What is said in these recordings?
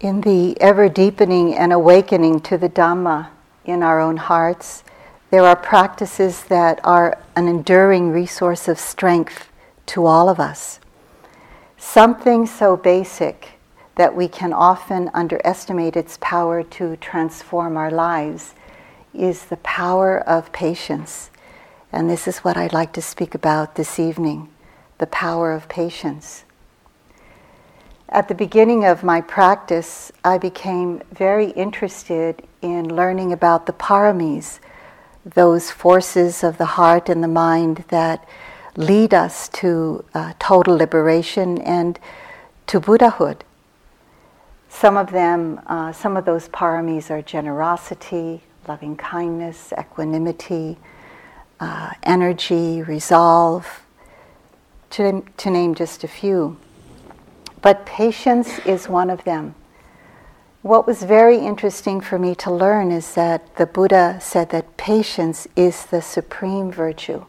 In the ever deepening and awakening to the Dhamma in our own hearts, there are practices that are an enduring resource of strength to all of us. Something so basic that we can often underestimate its power to transform our lives is the power of patience. And this is what I'd like to speak about this evening the power of patience. At the beginning of my practice, I became very interested in learning about the paramis, those forces of the heart and the mind that lead us to uh, total liberation and to Buddhahood. Some of them, uh, some of those paramis are generosity, loving kindness, equanimity, uh, energy, resolve, to, to name just a few. But patience is one of them. What was very interesting for me to learn is that the Buddha said that patience is the supreme virtue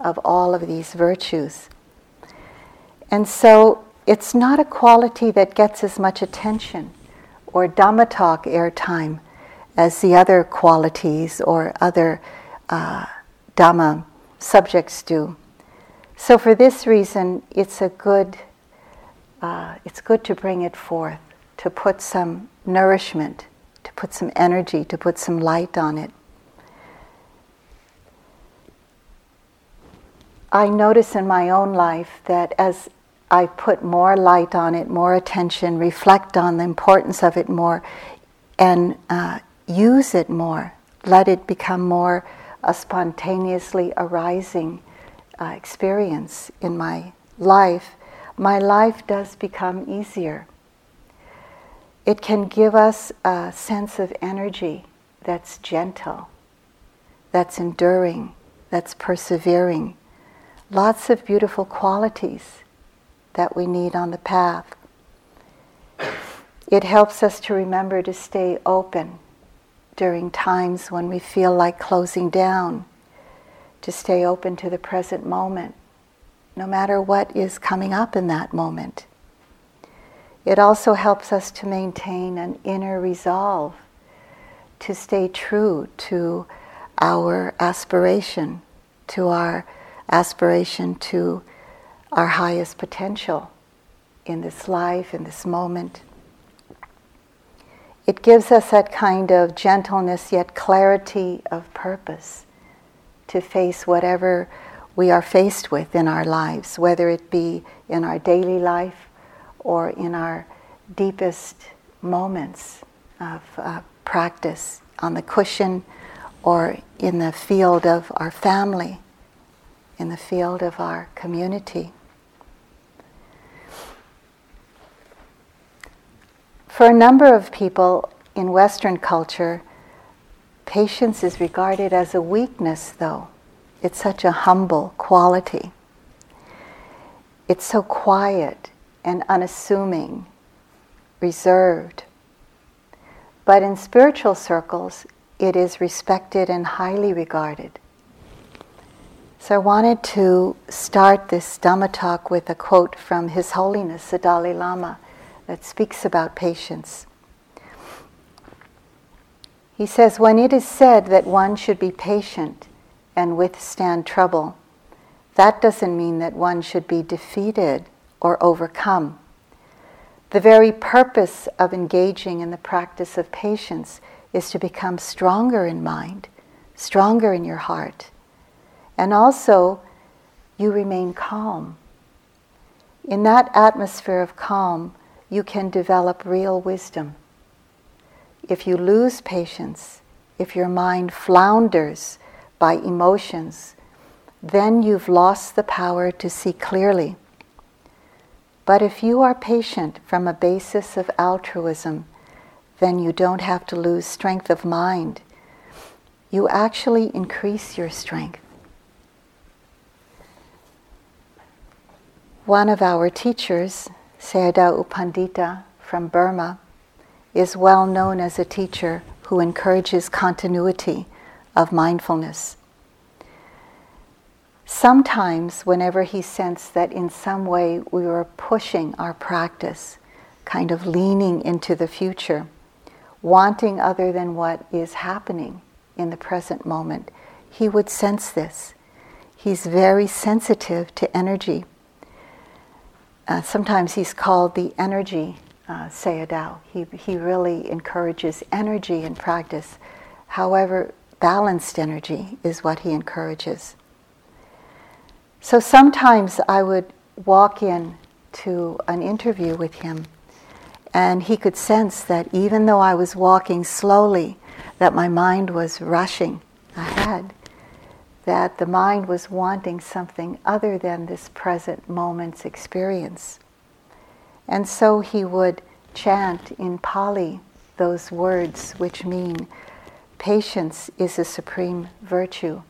of all of these virtues. And so it's not a quality that gets as much attention or Dhamma talk airtime as the other qualities or other uh, Dhamma subjects do. So, for this reason, it's a good uh, it's good to bring it forth, to put some nourishment, to put some energy, to put some light on it. I notice in my own life that as I put more light on it, more attention, reflect on the importance of it more, and uh, use it more, let it become more a spontaneously arising uh, experience in my life, my life does become easier. It can give us a sense of energy that's gentle, that's enduring, that's persevering. Lots of beautiful qualities that we need on the path. It helps us to remember to stay open during times when we feel like closing down, to stay open to the present moment, no matter what is coming up in that moment. It also helps us to maintain an inner resolve, to stay true to our aspiration, to our aspiration to our highest potential in this life, in this moment. It gives us that kind of gentleness yet clarity of purpose to face whatever we are faced with in our lives, whether it be in our daily life or in our deepest moments of uh, practice on the cushion or in the field of our family, in the field of our community. For a number of people in Western culture, patience is regarded as a weakness, though. It's such a humble quality. It's so quiet and unassuming, reserved. But in spiritual circles, it is respected and highly regarded. So I wanted to start this Dhamma talk with a quote from His Holiness the Dalai Lama that speaks about patience. He says, When it is said that one should be patient, and withstand trouble. That doesn't mean that one should be defeated or overcome. The very purpose of engaging in the practice of patience is to become stronger in mind, stronger in your heart, and also you remain calm. In that atmosphere of calm, you can develop real wisdom. If you lose patience, if your mind flounders by emotions, then you've lost the power to see clearly. But if you are patient from a basis of altruism, then you don't have to lose strength of mind. You actually increase your strength. One of our teachers, Sayadaw U Pandita from Burma, is well known as a teacher who encourages continuity of mindfulness. Sometimes, whenever he sensed that in some way we were pushing our practice kind of leaning into the future, wanting other than what is happening in the present moment, he would sense this. He's very sensitive to energy. Uh, sometimes he's called the energy uh, Sayadaw. He, he really encourages energy in practice. However, balanced energy is what he encourages. So sometimes I would walk in to an interview with him and he could sense that even though I was walking slowly, that my mind was rushing ahead, that the mind was wanting something other than this present moment's experience. And so he would chant in Pali those words which mean patience is a supreme virtue.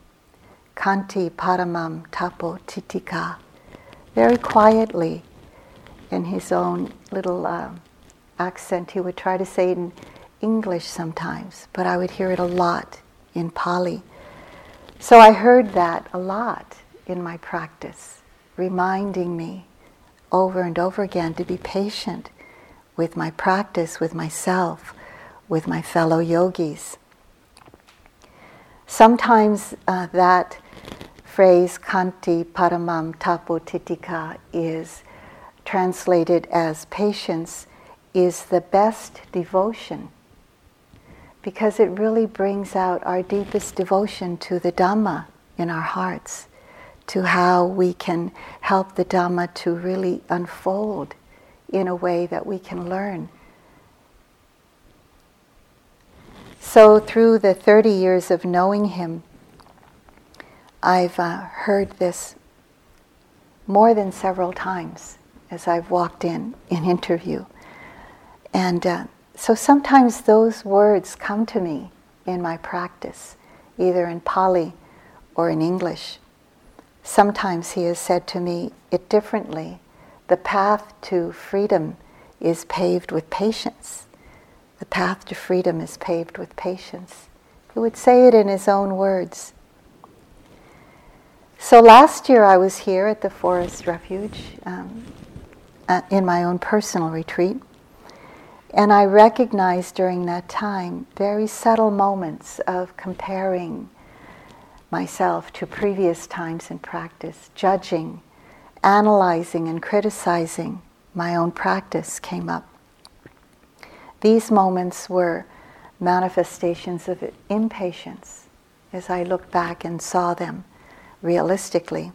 Kanti paramam tapo titika. Very quietly, in his own little uh, accent, he would try to say it in English sometimes, but I would hear it a lot in Pali. So I heard that a lot in my practice, reminding me over and over again to be patient with my practice, with myself, with my fellow yogis. Sometimes uh, that phrase, kanti Paramam Tapo Titika, is translated as patience is the best devotion because it really brings out our deepest devotion to the Dhamma in our hearts, to how we can help the Dhamma to really unfold in a way that we can learn. So, through the 30 years of knowing him, I've uh, heard this more than several times as I've walked in in interview. And uh, so sometimes those words come to me in my practice, either in Pali or in English. Sometimes he has said to me it differently. The path to freedom is paved with patience. The path to freedom is paved with patience. He would say it in his own words. So last year I was here at the Forest Refuge um, uh, in my own personal retreat. And I recognized during that time very subtle moments of comparing myself to previous times in practice, judging, analyzing, and criticizing my own practice came up. These moments were manifestations of impatience as I looked back and saw them realistically,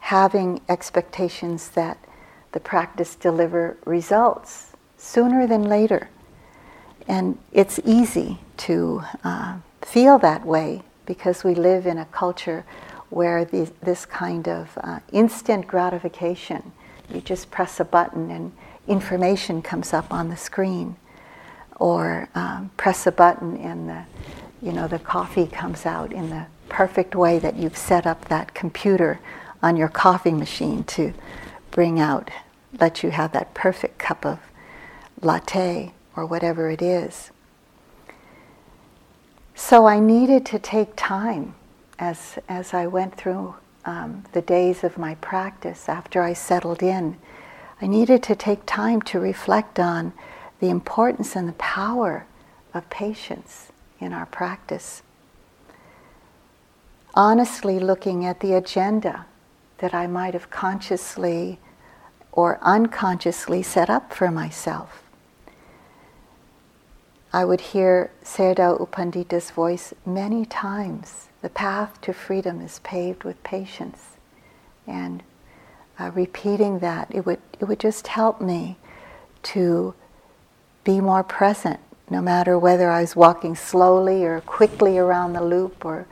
having expectations that the practice deliver results sooner than later. And it's easy to uh, feel that way because we live in a culture where this kind of uh, instant gratification, you just press a button and information comes up on the screen, or um, press a button and the, you know, the coffee comes out in the perfect way that you've set up that computer on your coffee machine to bring out, let you have that perfect cup of latte or whatever it is. So I needed to take time as, as I went through um, the days of my practice after I settled in. I needed to take time to reflect on the importance and the power of patience in our practice. Honestly, looking at the agenda that I might have consciously or unconsciously set up for myself. I would hear Sayadaw U Pandita's voice many times. The path to freedom is paved with patience. And uh, repeating that, it would, it would just help me to be more present, no matter whether I was walking slowly or quickly around the loop or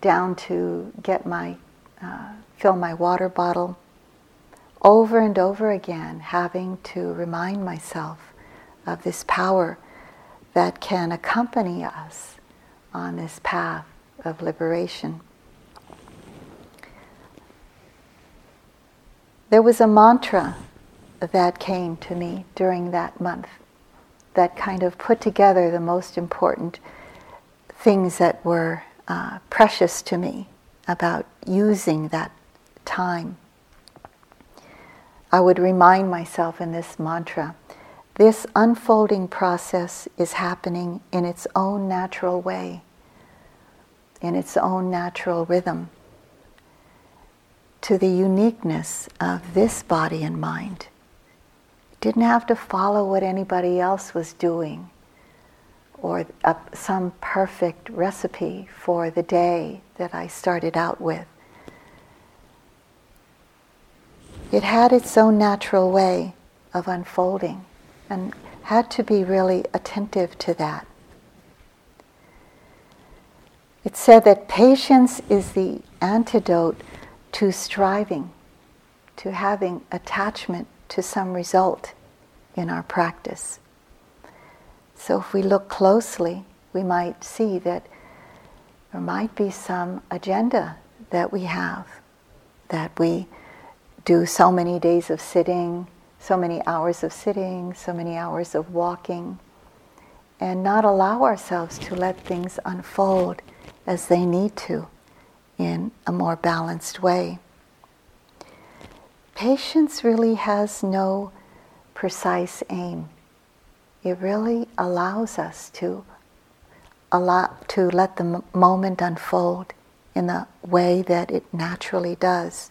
down to get my, uh, fill my water bottle. Over and over again, having to remind myself of this power that can accompany us on this path of liberation. There was a mantra that came to me during that month that kind of put together the most important things that were uh, precious to me about using that time. I would remind myself in this mantra this unfolding process is happening in its own natural way, in its own natural rhythm, to the uniqueness of this body and mind. Didn't have to follow what anybody else was doing or a, some perfect recipe for the day that I started out with. It had its own natural way of unfolding and had to be really attentive to that. It said that patience is the antidote to striving, to having attachment to some result in our practice. So if we look closely, we might see that there might be some agenda that we have, that we do so many days of sitting, so many hours of sitting, so many hours of walking, and not allow ourselves to let things unfold as they need to in a more balanced way. Patience really has no precise aim. It really allows us to allow to let the moment unfold in the way that it naturally does.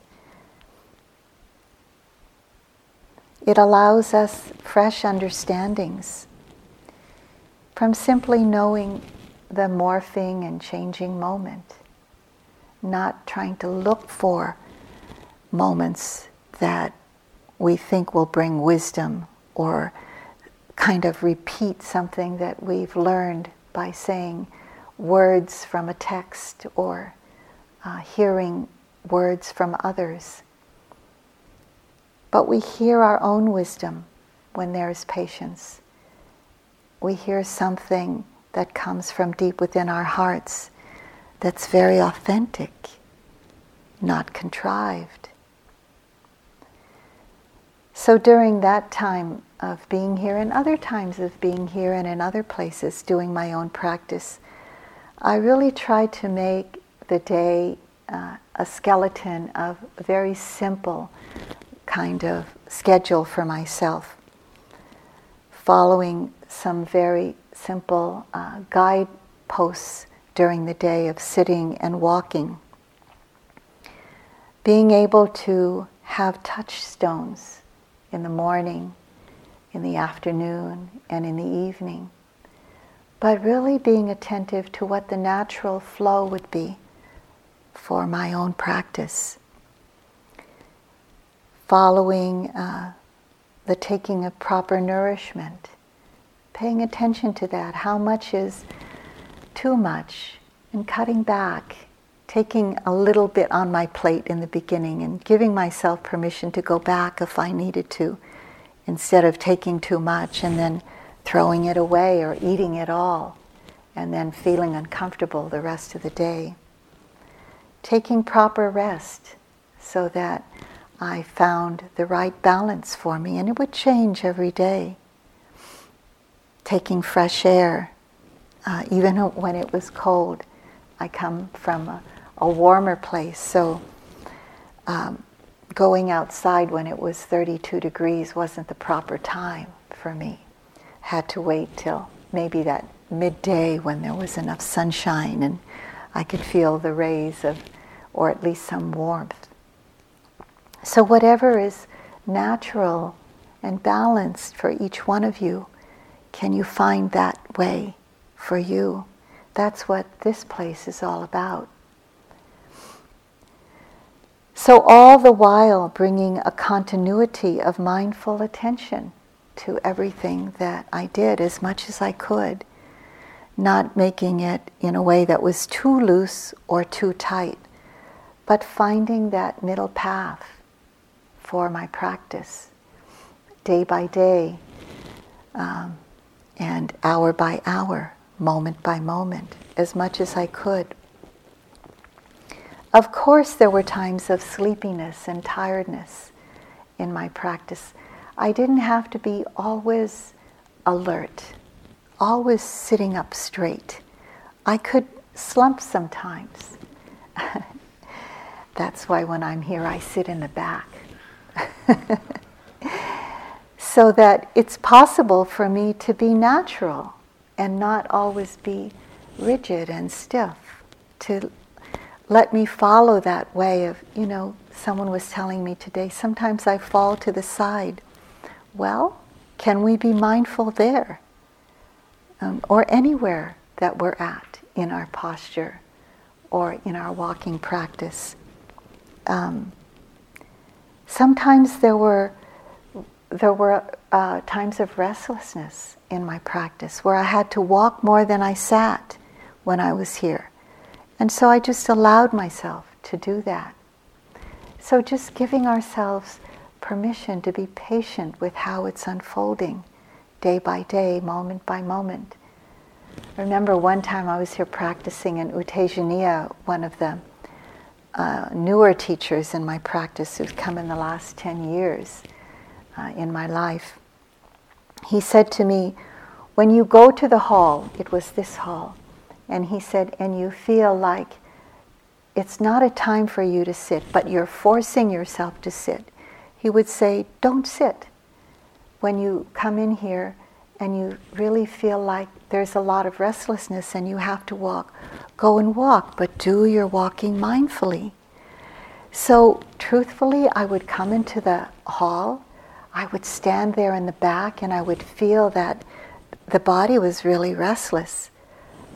It allows us fresh understandings from simply knowing the morphing and changing moment, not trying to look for moments that we think will bring wisdom or kind of repeat something that we've learned by saying words from a text or uh, hearing words from others. But we hear our own wisdom when there is patience. We hear something that comes from deep within our hearts that's very authentic, not contrived. So during that time of being here and other times of being here and in other places doing my own practice, I really try to make the day uh, a skeleton of a very simple kind of schedule for myself, following some very simple uh, guideposts during the day of sitting and walking. Being able to have touchstones in the morning, in the afternoon, and in the evening, but really being attentive to what the natural flow would be for my own practice following uh, the taking of proper nourishment, paying attention to that. How much is too much? And cutting back, taking a little bit on my plate in the beginning and giving myself permission to go back if I needed to, instead of taking too much and then throwing it away or eating it all and then feeling uncomfortable the rest of the day. Taking proper rest so that I found the right balance for me, and it would change every day. Taking fresh air, uh, even when it was cold. I come from a, a warmer place, so um, going outside when it was 32 degrees wasn't the proper time for me. Had to wait till maybe that midday when there was enough sunshine and I could feel the rays of, or at least some warmth. So, whatever is natural and balanced for each one of you, can you find that way for you? That's what this place is all about. So, all the while bringing a continuity of mindful attention to everything that I did as much as I could, not making it in a way that was too loose or too tight, but finding that middle path for my practice, day by day, um, and hour by hour, moment by moment, as much as I could. Of course, there were times of sleepiness and tiredness in my practice. I didn't have to be always alert, always sitting up straight. I could slump sometimes. That's why when I'm here, I sit in the back so that it's possible for me to be natural and not always be rigid and stiff, to let me follow that way of, you know, someone was telling me today, sometimes I fall to the side. Well, can we be mindful there? Um, or anywhere that we're at in our posture or in our walking practice. Um, sometimes there were there were uh, times of restlessness in my practice where I had to walk more than I sat when I was here. And so I just allowed myself to do that. So just giving ourselves permission to be patient with how it's unfolding day by day, moment by moment. I remember one time I was here practicing in U Tejaniya, one of the uh, newer teachers in my practice who's come in the last 10 years uh, in my life. He said to me, When you go to the hall, it was this hall, and he said, and you feel like it's not a time for you to sit, but you're forcing yourself to sit, he would say, Don't sit. When you come in here and you really feel like there's a lot of restlessness and you have to walk, go and walk, but do your walking mindfully. So, truthfully, I would come into the hall I would stand there in the back and I would feel that the body was really restless.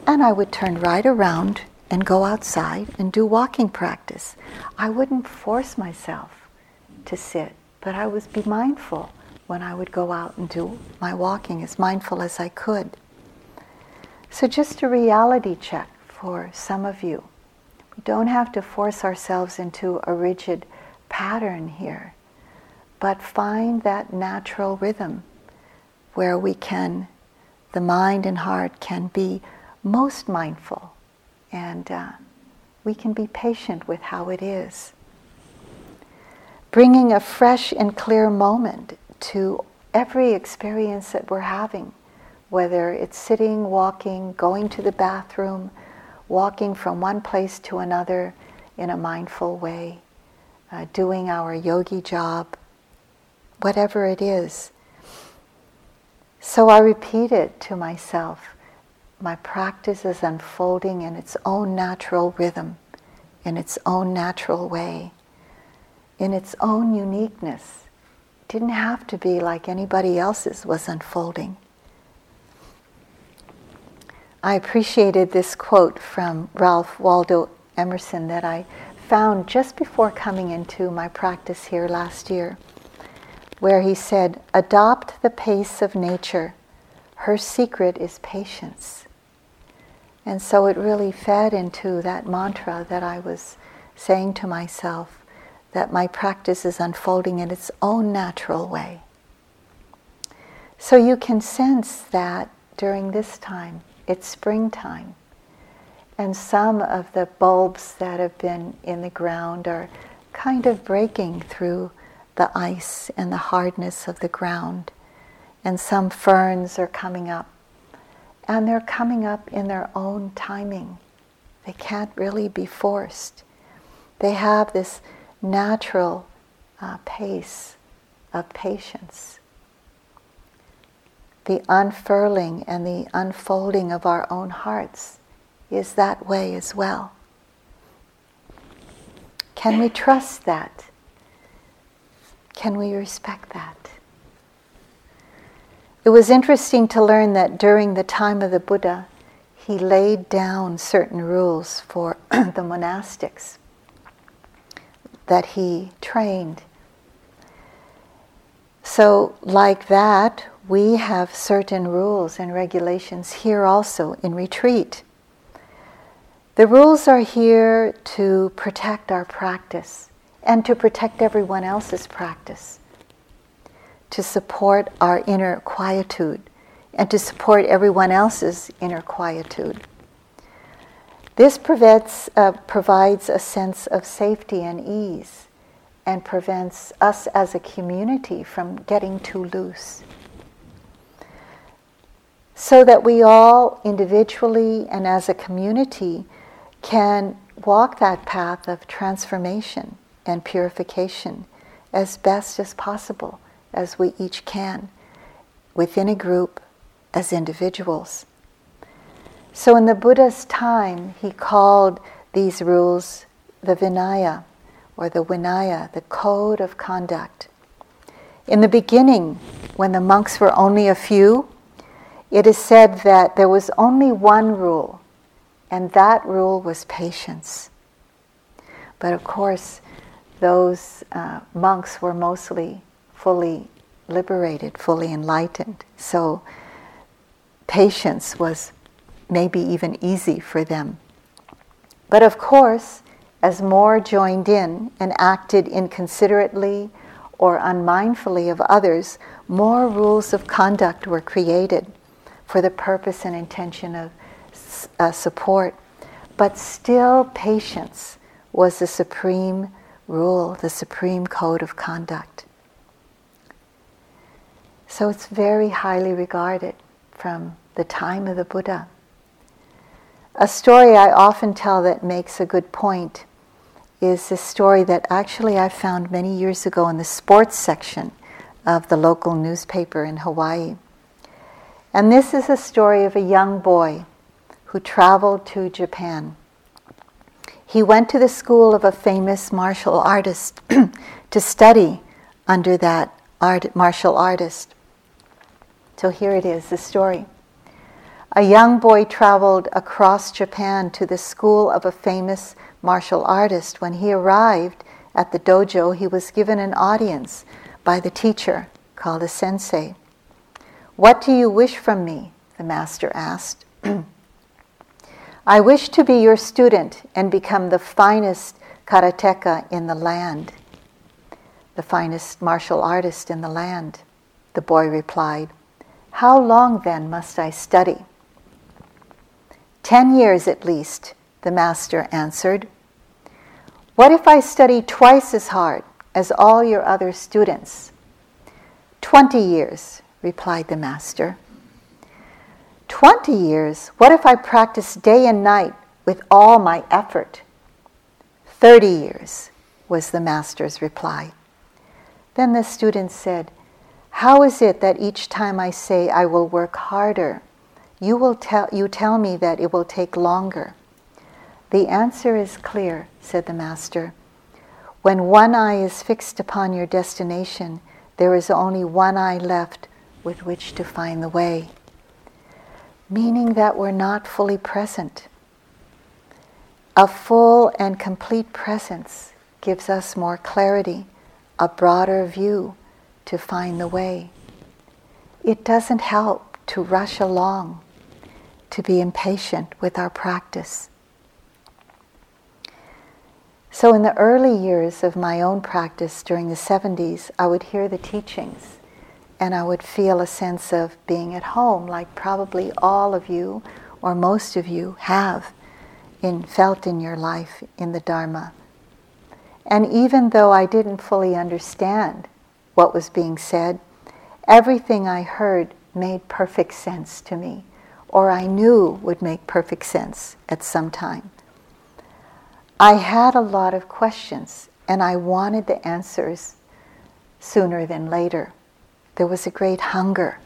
And I would turn right around and go outside and do walking practice. I wouldn't force myself to sit, but I would be mindful when I would go out and do my walking, as mindful as I could. So, just a reality check for some of you. We don't have to force ourselves into a rigid pattern here but find that natural rhythm where we can, the mind and heart can be most mindful and uh, we can be patient with how it is. Bringing a fresh and clear moment to every experience that we're having, whether it's sitting, walking, going to the bathroom, walking from one place to another in a mindful way, uh, doing our yogi job, whatever it is. So I repeat it to myself. My practice is unfolding in its own natural rhythm, in its own natural way, in its own uniqueness. It didn't have to be like anybody else's was unfolding. I appreciated this quote from Ralph Waldo Emerson that I found just before coming into my practice here last year where he said, Adopt the pace of nature. Her secret is patience. And so it really fed into that mantra that I was saying to myself that my practice is unfolding in its own natural way. So you can sense that during this time, it's springtime. And some of the bulbs that have been in the ground are kind of breaking through the ice and the hardness of the ground. And some ferns are coming up. And they're coming up in their own timing. They can't really be forced. They have this natural uh, pace of patience. The unfurling and the unfolding of our own hearts is that way as well. Can we trust that? Can we respect that? It was interesting to learn that during the time of the Buddha, he laid down certain rules for the monastics that he trained. So, like that, we have certain rules and regulations here also in retreat. The rules are here to protect our practice and to protect everyone else's practice, to support our inner quietude, and to support everyone else's inner quietude. This prevents, uh, provides a sense of safety and ease and prevents us as a community from getting too loose. So that we all individually and as a community can walk that path of transformation and purification as best as possible as we each can within a group as individuals. So in the Buddha's time, he called these rules the Vinaya or the Vinaya, the code of conduct. In the beginning, when the monks were only a few, it is said that there was only one rule, and that rule was patience. But of course, those uh, monks were mostly fully liberated, fully enlightened. So patience was maybe even easy for them. But of course, as more joined in and acted inconsiderately or unmindfully of others, more rules of conduct were created for the purpose and intention of uh, support. But still, patience was the supreme rule, the supreme code of conduct. So it's very highly regarded from the time of the Buddha. A story I often tell that makes a good point is a story that actually I found many years ago in the sports section of the local newspaper in Hawaii. And this is a story of a young boy who traveled to Japan. He went to the school of a famous martial artist to study under that art, martial artist. So here it is, the story. A young boy traveled across Japan to the school of a famous martial artist. When he arrived at the dojo, he was given an audience by the teacher, called a sensei. What do you wish from me? the master asked. I wish to be your student and become the finest karateka in the land, the finest martial artist in the land, the boy replied. How long then must I study? Ten years at least, the master answered. What if I study twice as hard as all your other students? Twenty years, replied the master. Twenty years? What if I practice day and night with all my effort? Thirty years, was the master's reply. Then the student said, How is it that each time I say I will work harder, you, will tell, you tell me that it will take longer? The answer is clear, said the master. When one eye is fixed upon your destination, there is only one eye left with which to find the way, meaning that we're not fully present. A full and complete presence gives us more clarity, a broader view to find the way. It doesn't help to rush along, to be impatient with our practice. So, in the early years of my own practice during the 70s, I would hear the teachings and I would feel a sense of being at home, like probably all of you or most of you have in, felt in your life in the Dharma. And even though I didn't fully understand what was being said, everything I heard made perfect sense to me, or I knew would make perfect sense at some time. I had a lot of questions, and I wanted the answers sooner than later there was a great hunger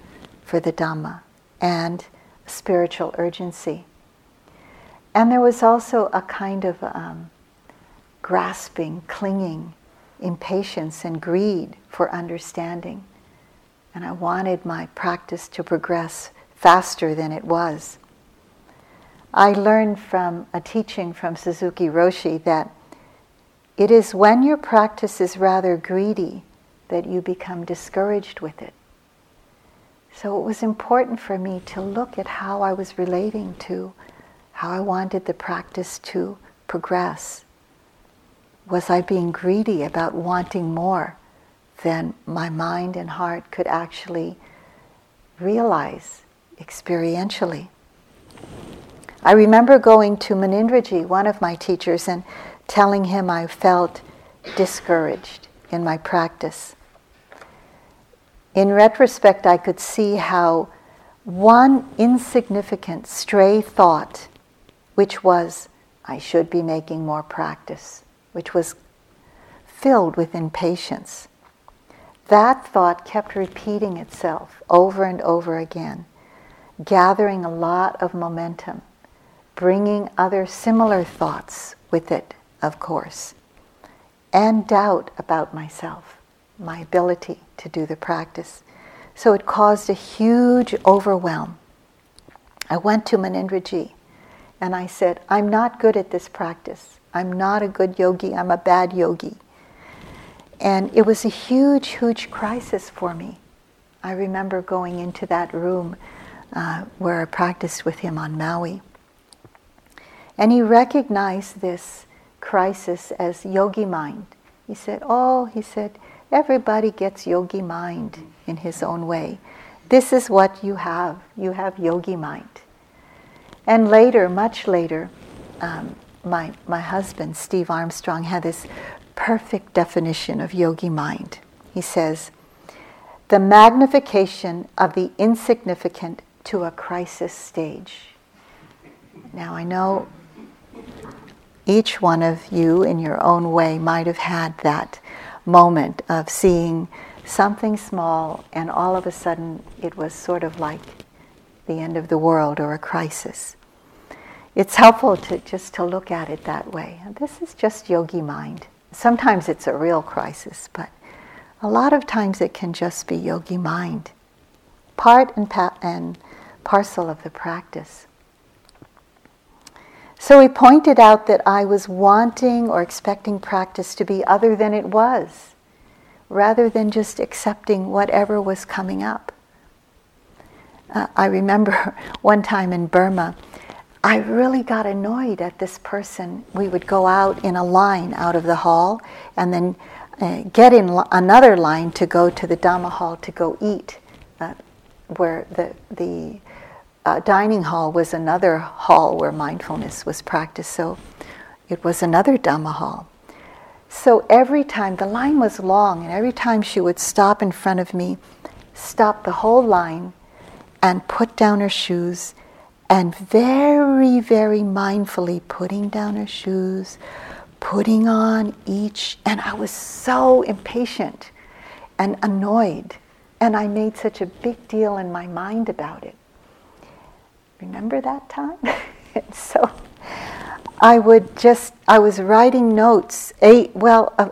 for the Dhamma and spiritual urgency. And there was also a kind of um, grasping, clinging, impatience, and greed for understanding. And I wanted my practice to progress faster than it was. I learned from a teaching from Suzuki Roshi that it is when your practice is rather greedy that you become discouraged with it. So it was important for me to look at how I was relating to how I wanted the practice to progress. Was I being greedy about wanting more than my mind and heart could actually realize experientially? I remember going to Munindraji, one of my teachers, and telling him I felt discouraged in my practice in retrospect, I could see how one insignificant stray thought, which was, I should be making more practice, which was filled with impatience, that thought kept repeating itself over and over again, gathering a lot of momentum, bringing other similar thoughts with it, of course, and doubt about myself, my ability to do the practice. So it caused a huge overwhelm. I went to Munindraji and I said, I'm not good at this practice. I'm not a good yogi. I'm a bad yogi. And it was a huge, huge crisis for me. I remember going into that room uh, where I practiced with him on Maui. And he recognized this crisis as yogi mind. He said, Oh, he said, everybody gets yogi mind in his own way. This is what you have. You have yogi mind. And later, much later, um, my, my husband, Steve Armstrong, had this perfect definition of yogi mind. He says, the magnification of the insignificant to a crisis stage. Now, I know each one of you, in your own way, might have had that moment of seeing something small and all of a sudden it was sort of like the end of the world or a crisis. It's helpful to just to look at it that way. this is just yogi mind. Sometimes it's a real crisis, but a lot of times it can just be yogi mind, part and, pa- and parcel of the practice. So he pointed out that I was wanting or expecting practice to be other than it was, rather than just accepting whatever was coming up. Uh, I remember one time in Burma, I really got annoyed at this person. We would go out in a line out of the hall and then uh, get in another line to go to the Dhamma hall to go eat, uh, where the, the uh, dining hall was another hall where mindfulness was practiced. So it was another Dhamma hall. So every time, the line was long, and every time she would stop in front of me, stop the whole line and put down her shoes and very, very mindfully putting down her shoes, putting on each, and I was so impatient and annoyed, and I made such a big deal in my mind about it. Remember that time? so I would just, I was writing notes, a, well, uh,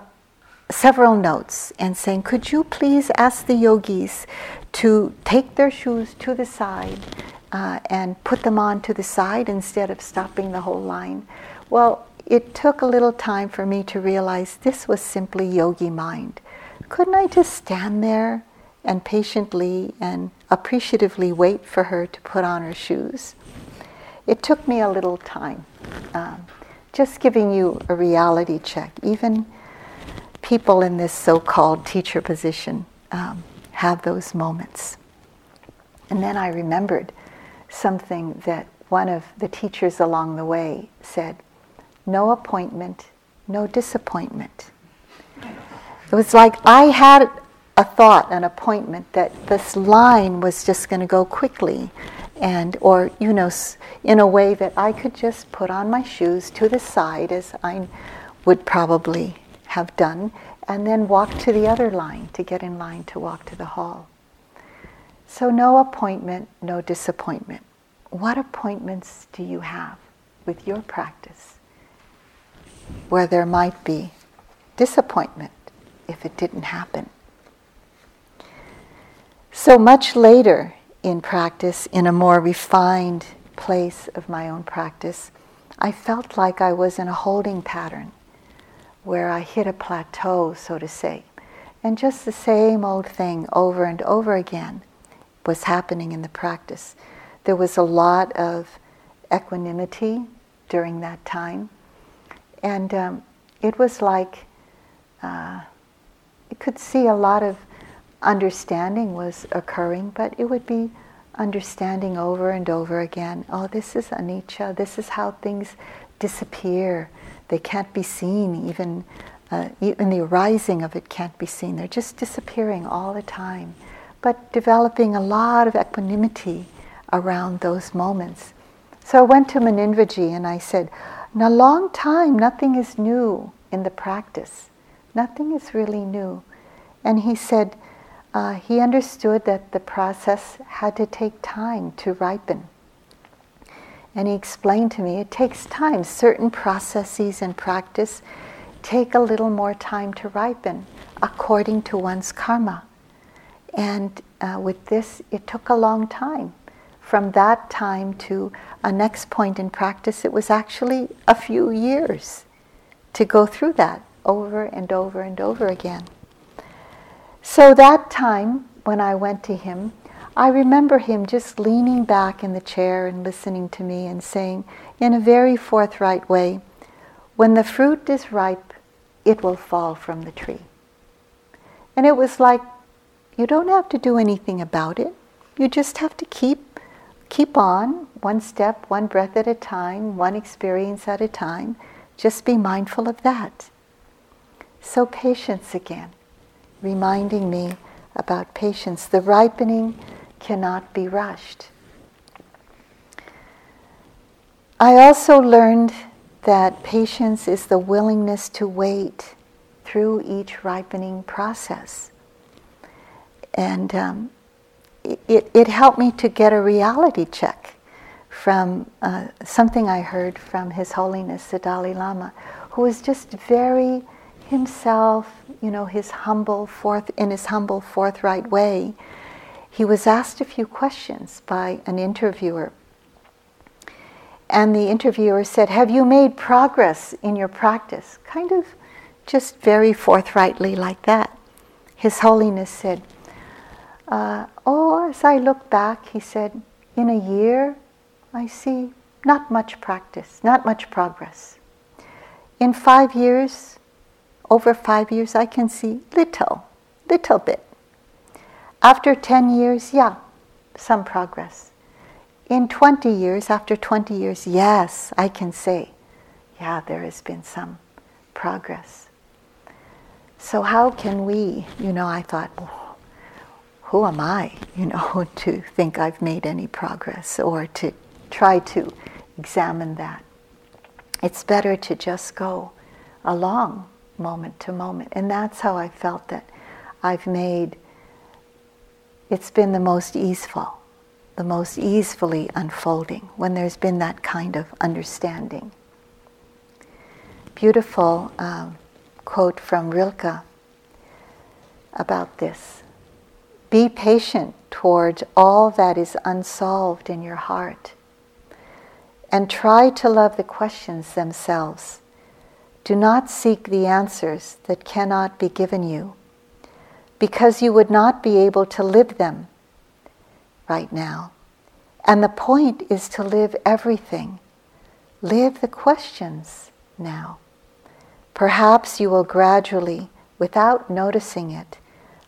several notes, and saying, Could you please ask the yogis to take their shoes to the side uh, and put them on to the side instead of stopping the whole line. Well, it took a little time for me to realize this was simply yogi mind. Couldn't I just stand there and patiently and appreciatively wait for her to put on her shoes? It took me a little time. Um, just giving you a reality check. Even people in this so called teacher position um, have those moments. And then I remembered something that one of the teachers along the way said no appointment, no disappointment. It was like I had a thought, an appointment that this line was just going to go quickly and or you know in a way that I could just put on my shoes to the side as I would probably have done and then walk to the other line to get in line to walk to the hall. So, no appointment, no disappointment. What appointments do you have with your practice where there might be disappointment if it didn't happen? So much later in practice, in a more refined place of my own practice, I felt like I was in a holding pattern where I hit a plateau, so to say. And just the same old thing over and over again was happening in the practice. There was a lot of equanimity during that time. And um, it was like uh, you could see a lot of understanding was occurring, but it would be understanding over and over again. Oh, this is anicca. This is how things disappear. They can't be seen. Even uh, even the arising of it can't be seen. They're just disappearing all the time but developing a lot of equanimity around those moments. So I went to Munindraji and I said, in a long time, nothing is new in the practice. Nothing is really new. And he said uh, he understood that the process had to take time to ripen. And he explained to me it takes time. Certain processes and practice take a little more time to ripen according to one's karma. And uh, with this, it took a long time. From that time to a next point in practice, it was actually a few years to go through that over and over and over again. So that time when I went to him, I remember him just leaning back in the chair and listening to me and saying, in a very forthright way, When the fruit is ripe, it will fall from the tree. And it was like, you don't have to do anything about it. You just have to keep, keep on, one step, one breath at a time, one experience at a time. Just be mindful of that. So, patience again, reminding me about patience. The ripening cannot be rushed. I also learned that patience is the willingness to wait through each ripening process. And um, it, it helped me to get a reality check from uh, something I heard from His Holiness the Dalai Lama, who was just very himself, you know, his humble forth in his humble forthright way he was asked a few questions by an interviewer. And the interviewer said, Have you made progress in your practice? Kind of just very forthrightly, like that. His Holiness said, uh, Oh, as I look back, he said, in a year, I see not much practice, not much progress. In five years, over five years, I can see little, little bit. After 10 years, yeah, some progress. In 20 years, after 20 years, yes, I can say, yeah, there has been some progress. So, how can we, you know, I thought, who am I, you know, to think I've made any progress or to try to examine that? It's better to just go along moment to moment. And that's how I felt that I've made it's been the most easeful, the most easefully unfolding when there's been that kind of understanding. Beautiful um, quote from Rilke about this. Be patient towards all that is unsolved in your heart and try to love the questions themselves. Do not seek the answers that cannot be given you because you would not be able to live them right now. And the point is to live everything. Live the questions now. Perhaps you will gradually, without noticing it,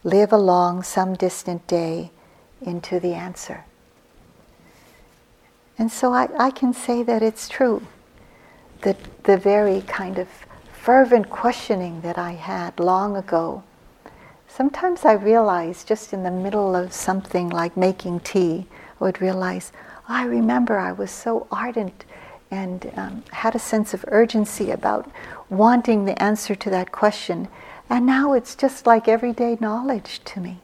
live along some distant day into the answer. And so I, I can say that it's true. That the very kind of fervent questioning that I had long ago Sometimes I realize just in the middle of something like making tea, I would realize, oh, I remember I was so ardent and um, had a sense of urgency about wanting the answer to that question. And now it's just like everyday knowledge to me.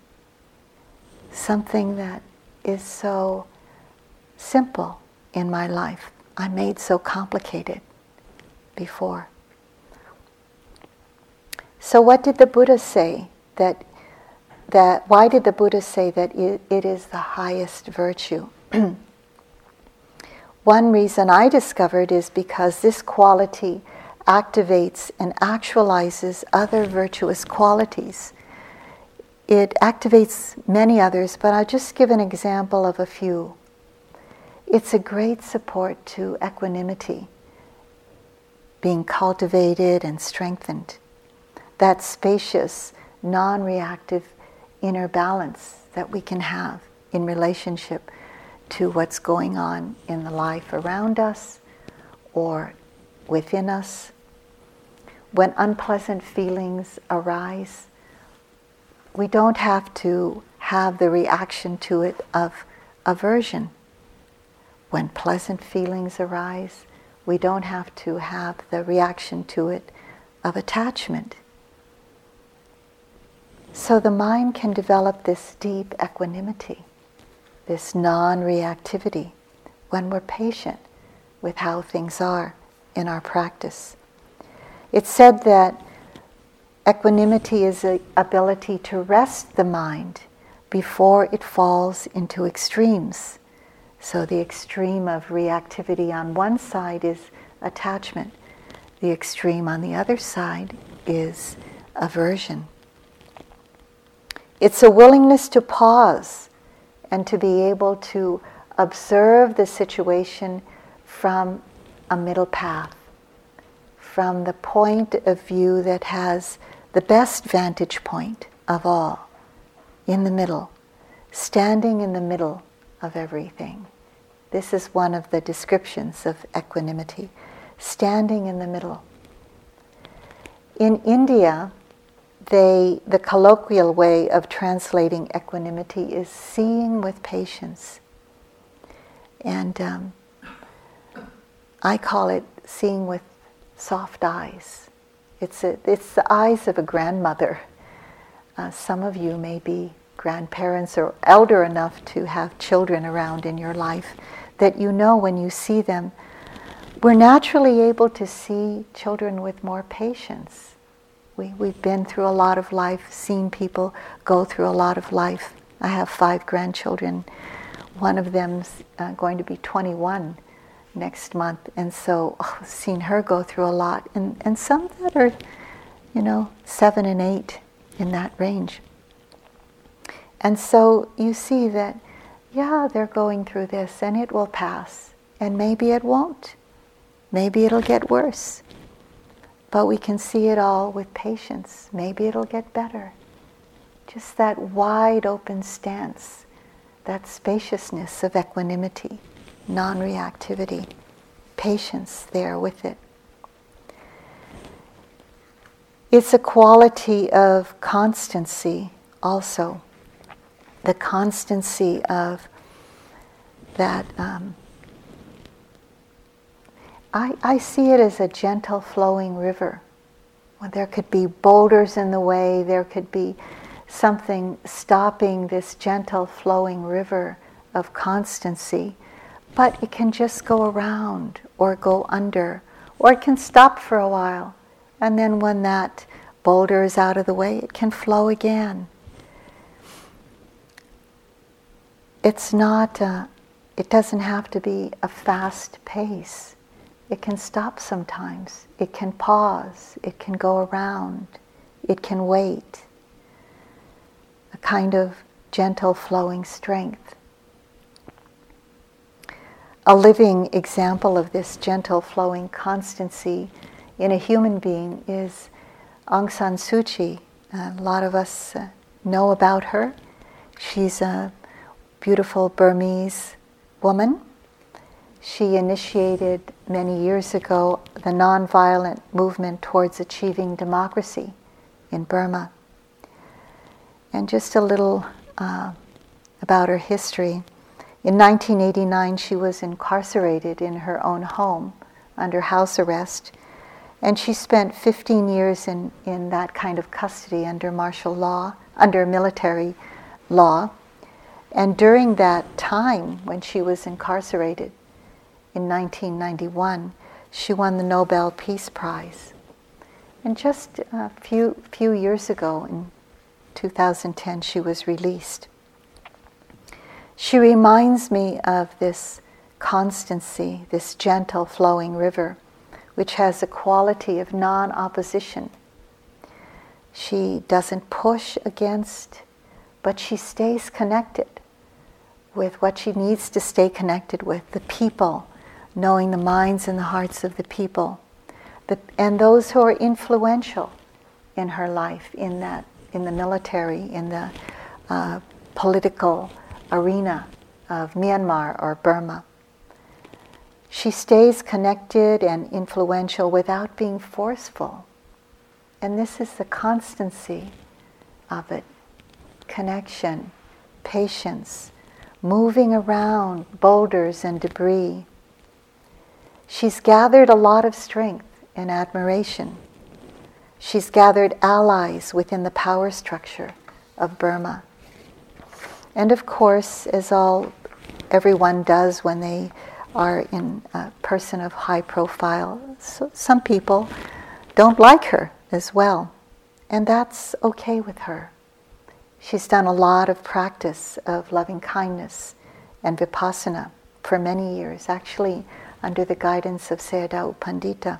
Something that is so simple in my life, I made so complicated before. So, what did the Buddha say that that why did the Buddha say that it, it is the highest virtue? One reason I discovered is because this quality activates and actualizes other virtuous qualities. It activates many others, but I'll just give an example of a few. It's a great support to equanimity being cultivated and strengthened. That spacious, non reactive inner balance that we can have in relationship to what's going on in the life around us or within us. When unpleasant feelings arise, we don't have to have the reaction to it of aversion. When pleasant feelings arise, we don't have to have the reaction to it of attachment. So the mind can develop this deep equanimity, this non reactivity, when we're patient with how things are in our practice. It's said that equanimity is the ability to rest the mind before it falls into extremes. So the extreme of reactivity on one side is attachment, the extreme on the other side is aversion. It's a willingness to pause and to be able to observe the situation from a middle path, from the point of view that has the best vantage point of all, in the middle, standing in the middle of everything. This is one of the descriptions of equanimity, standing in the middle. In India, they, the colloquial way of translating equanimity is seeing with patience. And um, I call it seeing with soft eyes. It's, a, it's the eyes of a grandmother. Uh, some of you may be grandparents or elder enough to have children around in your life that you know when you see them. We're naturally able to see children with more patience we, we've been through a lot of life, seen people go through a lot of life. I have five grandchildren. One of them's uh, going to be 21 next month, and so oh, seen her go through a lot, and, and some that are, you know, seven and eight in that range. And so you see that, yeah, they're going through this, and it will pass, and maybe it won't. Maybe it'll get worse. But we can see it all with patience. Maybe it'll get better. Just that wide open stance, that spaciousness of equanimity, non reactivity, patience there with it. It's a quality of constancy also, the constancy of that um, I, I see it as a gentle flowing river. Well, there could be boulders in the way, there could be something stopping this gentle flowing river of constancy, but it can just go around or go under, or it can stop for a while, and then when that boulder is out of the way, it can flow again. It's not, a, it doesn't have to be a fast pace. It can stop sometimes. It can pause. It can go around. It can wait. A kind of gentle flowing strength. A living example of this gentle flowing constancy in a human being is Aung San Suu Kyi. a lot of us uh, know about her. She's a beautiful Burmese woman she initiated many years ago the nonviolent movement towards achieving democracy in Burma. And just a little uh, about her history. In 1989, she was incarcerated in her own home under house arrest, and she spent 15 years in, in that kind of custody under martial law, under military law. And during that time, when she was incarcerated, in 1991, she won the Nobel Peace Prize. And just a few, few years ago, in 2010, she was released. She reminds me of this constancy, this gentle flowing river, which has a quality of non opposition. She doesn't push against, but she stays connected with what she needs to stay connected with the people, knowing the minds and the hearts of the people, the, and those who are influential in her life, in that, in the military, in the uh, political arena of Myanmar or Burma. She stays connected and influential without being forceful. And this is the constancy of it connection, patience, moving around boulders and debris, She's gathered a lot of strength and admiration. She's gathered allies within the power structure of Burma. And of course, as all everyone does when they are in a person of high profile, so some people don't like her as well. And that's okay with her. She's done a lot of practice of loving kindness and vipassana for many years, actually under the guidance of Sayadaw Pandita.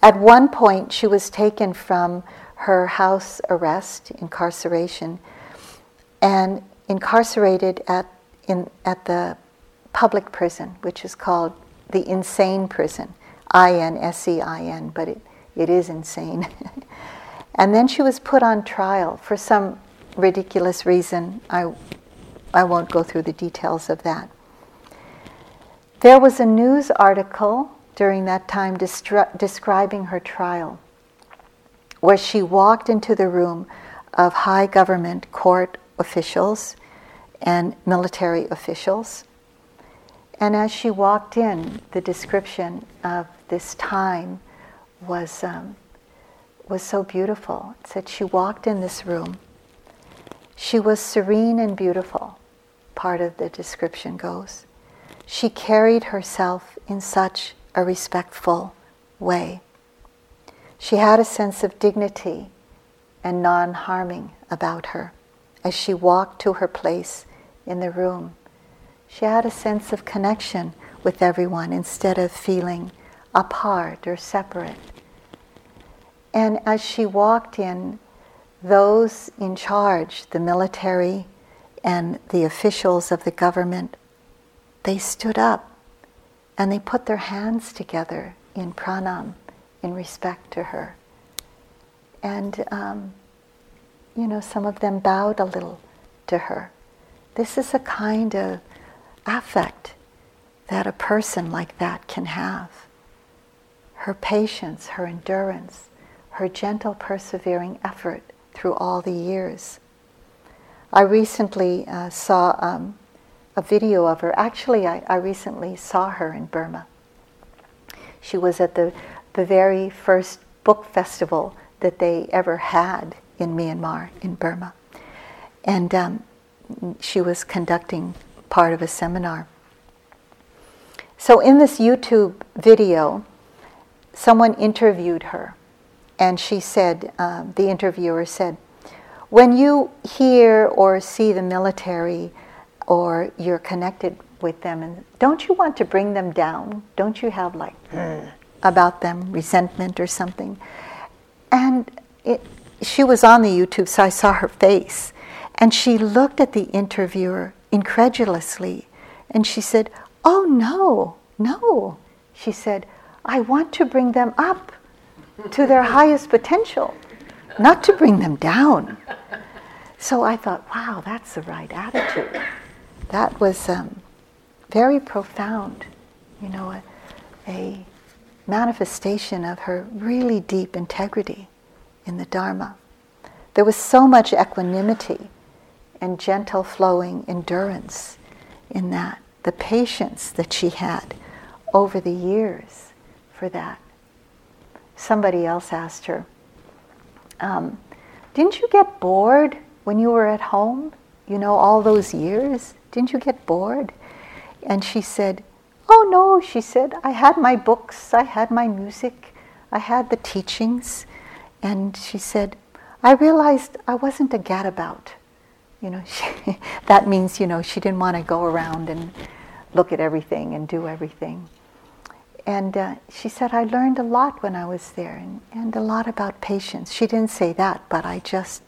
At one point, she was taken from her house arrest, incarceration, and incarcerated at, in, at the public prison, which is called the Insein prison, I N S E I N, but it, it is insane. and then she was put on trial for some ridiculous reason. I, I won't go through the details of that. There was a news article during that time describing her trial, where she walked into the room of high government court officials and military officials. And as she walked in, the description of this time was, um, was so beautiful. It said she walked in this room. She was serene and beautiful, part of the description goes. She carried herself in such a respectful way. She had a sense of dignity and non harming about her as she walked to her place in the room. She had a sense of connection with everyone instead of feeling apart or separate. And as she walked in, those in charge, the military and the officials of the government, they stood up and they put their hands together in pranam in respect to her. And, um, you know, some of them bowed a little to her. This is a kind of affect that a person like that can have. Her patience, her endurance, her gentle, persevering effort through all the years. I recently uh, saw um, a video of her. Actually, I, I recently saw her in Burma. She was at the, the very first book festival that they ever had in Myanmar, in Burma. And um, she was conducting part of a seminar. So, in this YouTube video, someone interviewed her, and she said, um, the interviewer said, When you hear or see the military or you're connected with them and don't you want to bring them down don't you have like mm. about them resentment or something and it, she was on the youtube so i saw her face. And she looked at the interviewer incredulously. And she said oh no no she said. I want to bring them up to their highest potential not to bring them down. So i thought wow that's the right attitude. That was um, very profound, you know, a, a manifestation of her really deep integrity in the Dharma. There was so much equanimity and gentle flowing endurance in that, the patience that she had over the years for that. Somebody else asked her, um, Didn't you get bored when you were at home? You know, all those years? Didn't you get bored? And she said, Oh no, she said, I had my books, I had my music, I had the teachings. And she said, I realized I wasn't a gadabout. You know, she, that means, you know, she didn't want to go around and look at everything and do everything. And uh, she said, I learned a lot when I was there and, and a lot about patience. She didn't say that, but I just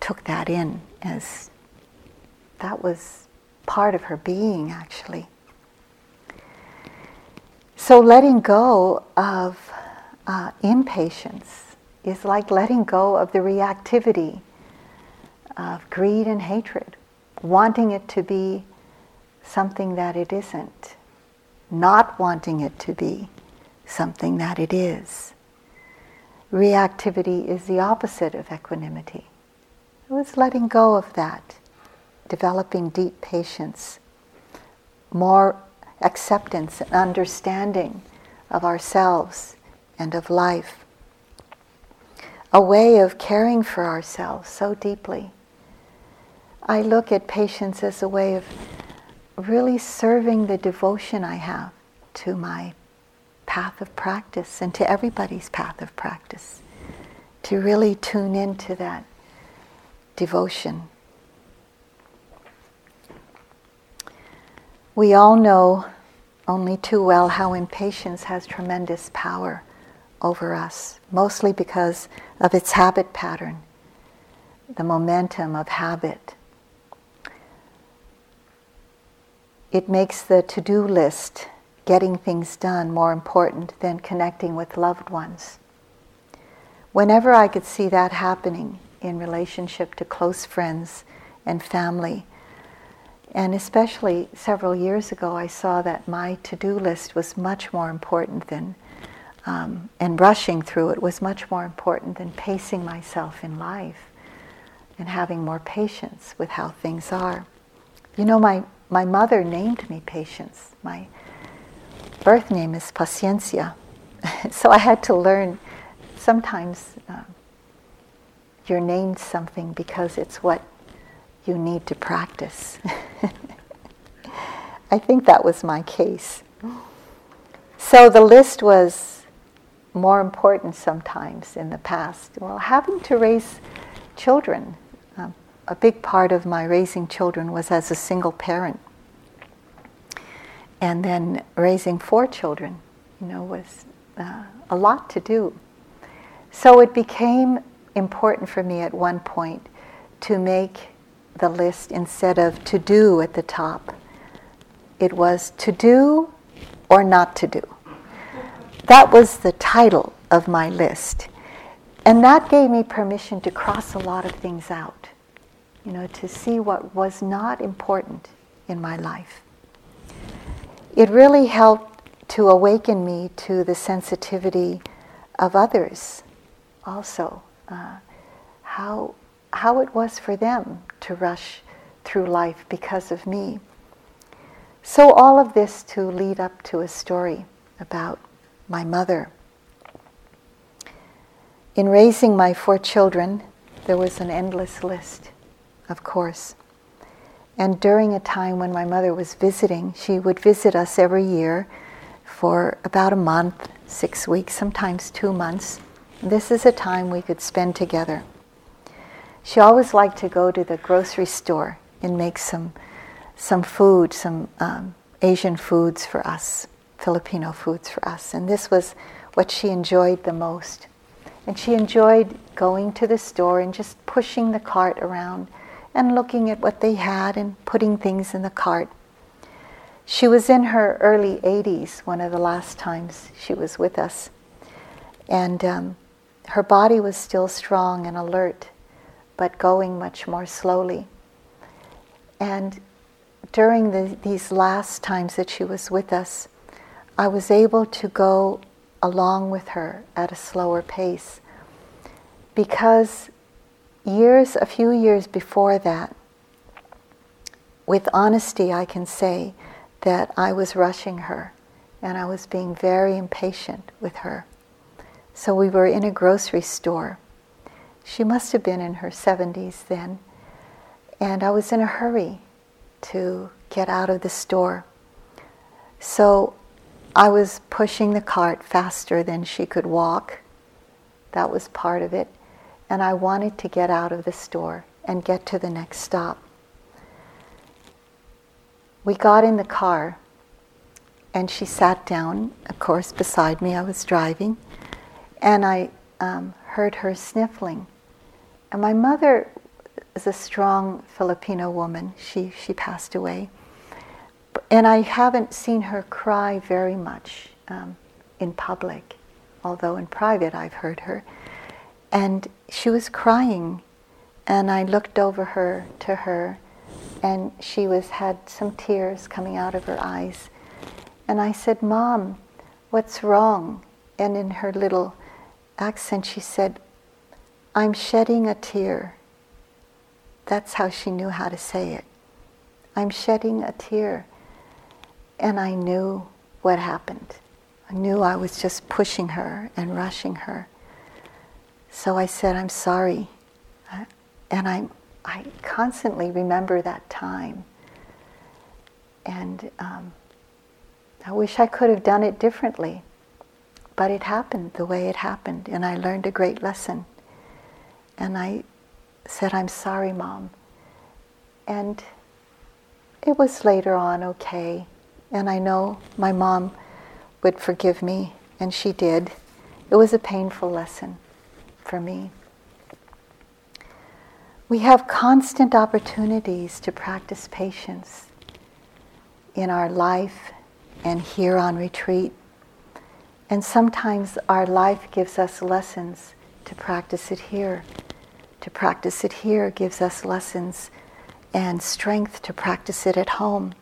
took that in as that was part of her being, actually. So letting go of uh, impatience is like letting go of the reactivity of greed and hatred, wanting it to be something that it isn't, not wanting it to be something that it is. Reactivity is the opposite of equanimity. It was letting go of that developing deep patience, more acceptance and understanding of ourselves and of life, a way of caring for ourselves so deeply. I look at patience as a way of really serving the devotion I have to my path of practice and to everybody's path of practice. To really tune into that devotion. We all know only too well how impatience has tremendous power over us, mostly because of its habit pattern, the momentum of habit. It makes the to do list, getting things done, more important than connecting with loved ones. Whenever I could see that happening in relationship to close friends and family, and especially several years ago, I saw that my to do list was much more important than, um, and rushing through it was much more important than pacing myself in life and having more patience with how things are. You know, my, my mother named me Patience. My birth name is Paciencia. so I had to learn sometimes uh, you're named something because it's what you need to practice. I think that was my case. So the list was more important sometimes in the past. Well, having to raise children, um, a big part of my raising children was as a single parent. And then raising four children, you know, was uh, a lot to do. So it became important for me at one point to make the list instead of to do at the top. It was to do or not to do. That was the title of my list. And that gave me permission to cross a lot of things out, you know, to see what was not important in my life. It really helped to awaken me to the sensitivity of others also. Uh, how how it was for them to rush through life because of me. So, all of this to lead up to a story about my mother. In raising my four children, there was an endless list, of course. And during a time when my mother was visiting, she would visit us every year for about a month, six weeks, sometimes two months. This is a time we could spend together. She always liked to go to the grocery store and make some, some food, some um, Asian foods for us, Filipino foods for us. And this was what she enjoyed the most. And she enjoyed going to the store and just pushing the cart around and looking at what they had and putting things in the cart. She was in her early 80s, one of the last times she was with us. And um, her body was still strong and alert but going much more slowly. And during the, these last times that she was with us, I was able to go along with her at a slower pace because years, a few years before that, with honesty, I can say that I was rushing her and I was being very impatient with her. So we were in a grocery store she must have been in her 70s then. And I was in a hurry to get out of the store. So I was pushing the cart faster than she could walk. That was part of it. And I wanted to get out of the store and get to the next stop. We got in the car and she sat down, of course, beside me. I was driving. And I um, heard her sniffling. And my mother is a strong Filipino woman. She, she passed away. And I haven't seen her cry very much um, in public, although in private I've heard her. And she was crying, and I looked over her to her, and she was had some tears coming out of her eyes. And I said, Mom, what's wrong? And in her little accent, she said, I'm shedding a tear. That's how she knew how to say it. I'm shedding a tear. And I knew what happened. I knew I was just pushing her and rushing her. So I said, I'm sorry. And I, I constantly remember that time. And um, I wish I could have done it differently. But it happened the way it happened, and I learned a great lesson. And I said, I'm sorry, Mom. And it was later on okay. And I know my mom would forgive me, and she did. It was a painful lesson for me. We have constant opportunities to practice patience in our life and here on retreat. And sometimes our life gives us lessons to practice it here. To practice it here gives us lessons and strength to practice it at home.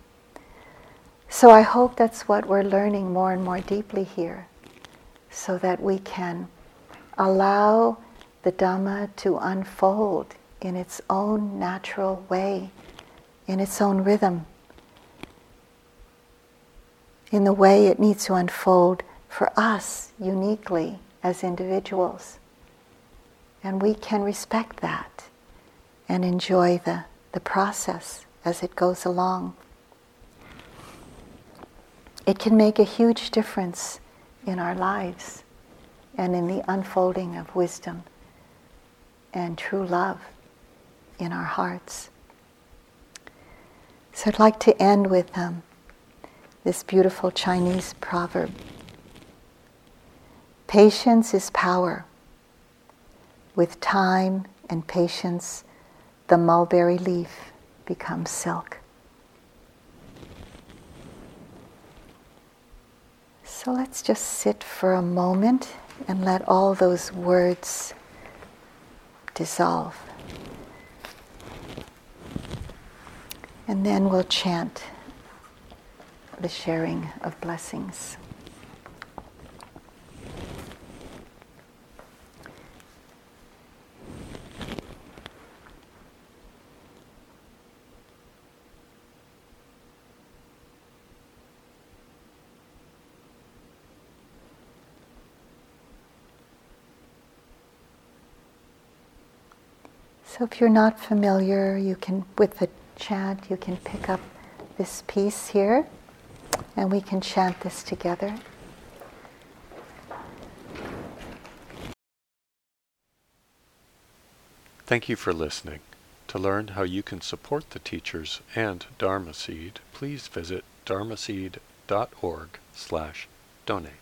So I hope that's what we're learning more and more deeply here, so that we can allow the Dhamma to unfold in its own natural way, in its own rhythm, in the way it needs to unfold for us uniquely as individuals. And we can respect that and enjoy the, the process as it goes along. It can make a huge difference in our lives and in the unfolding of wisdom and true love in our hearts. So I'd like to end with um, this beautiful Chinese proverb. Patience is power. With time and patience, the mulberry leaf becomes silk. So let's just sit for a moment and let all those words dissolve. And then we'll chant the sharing of blessings. So if you're not familiar, you can, with the chant, you can pick up this piece here and we can chant this together. Thank you for listening. To learn how you can support the teachers and Dharma Seed, please visit dharmaseed.org slash donate.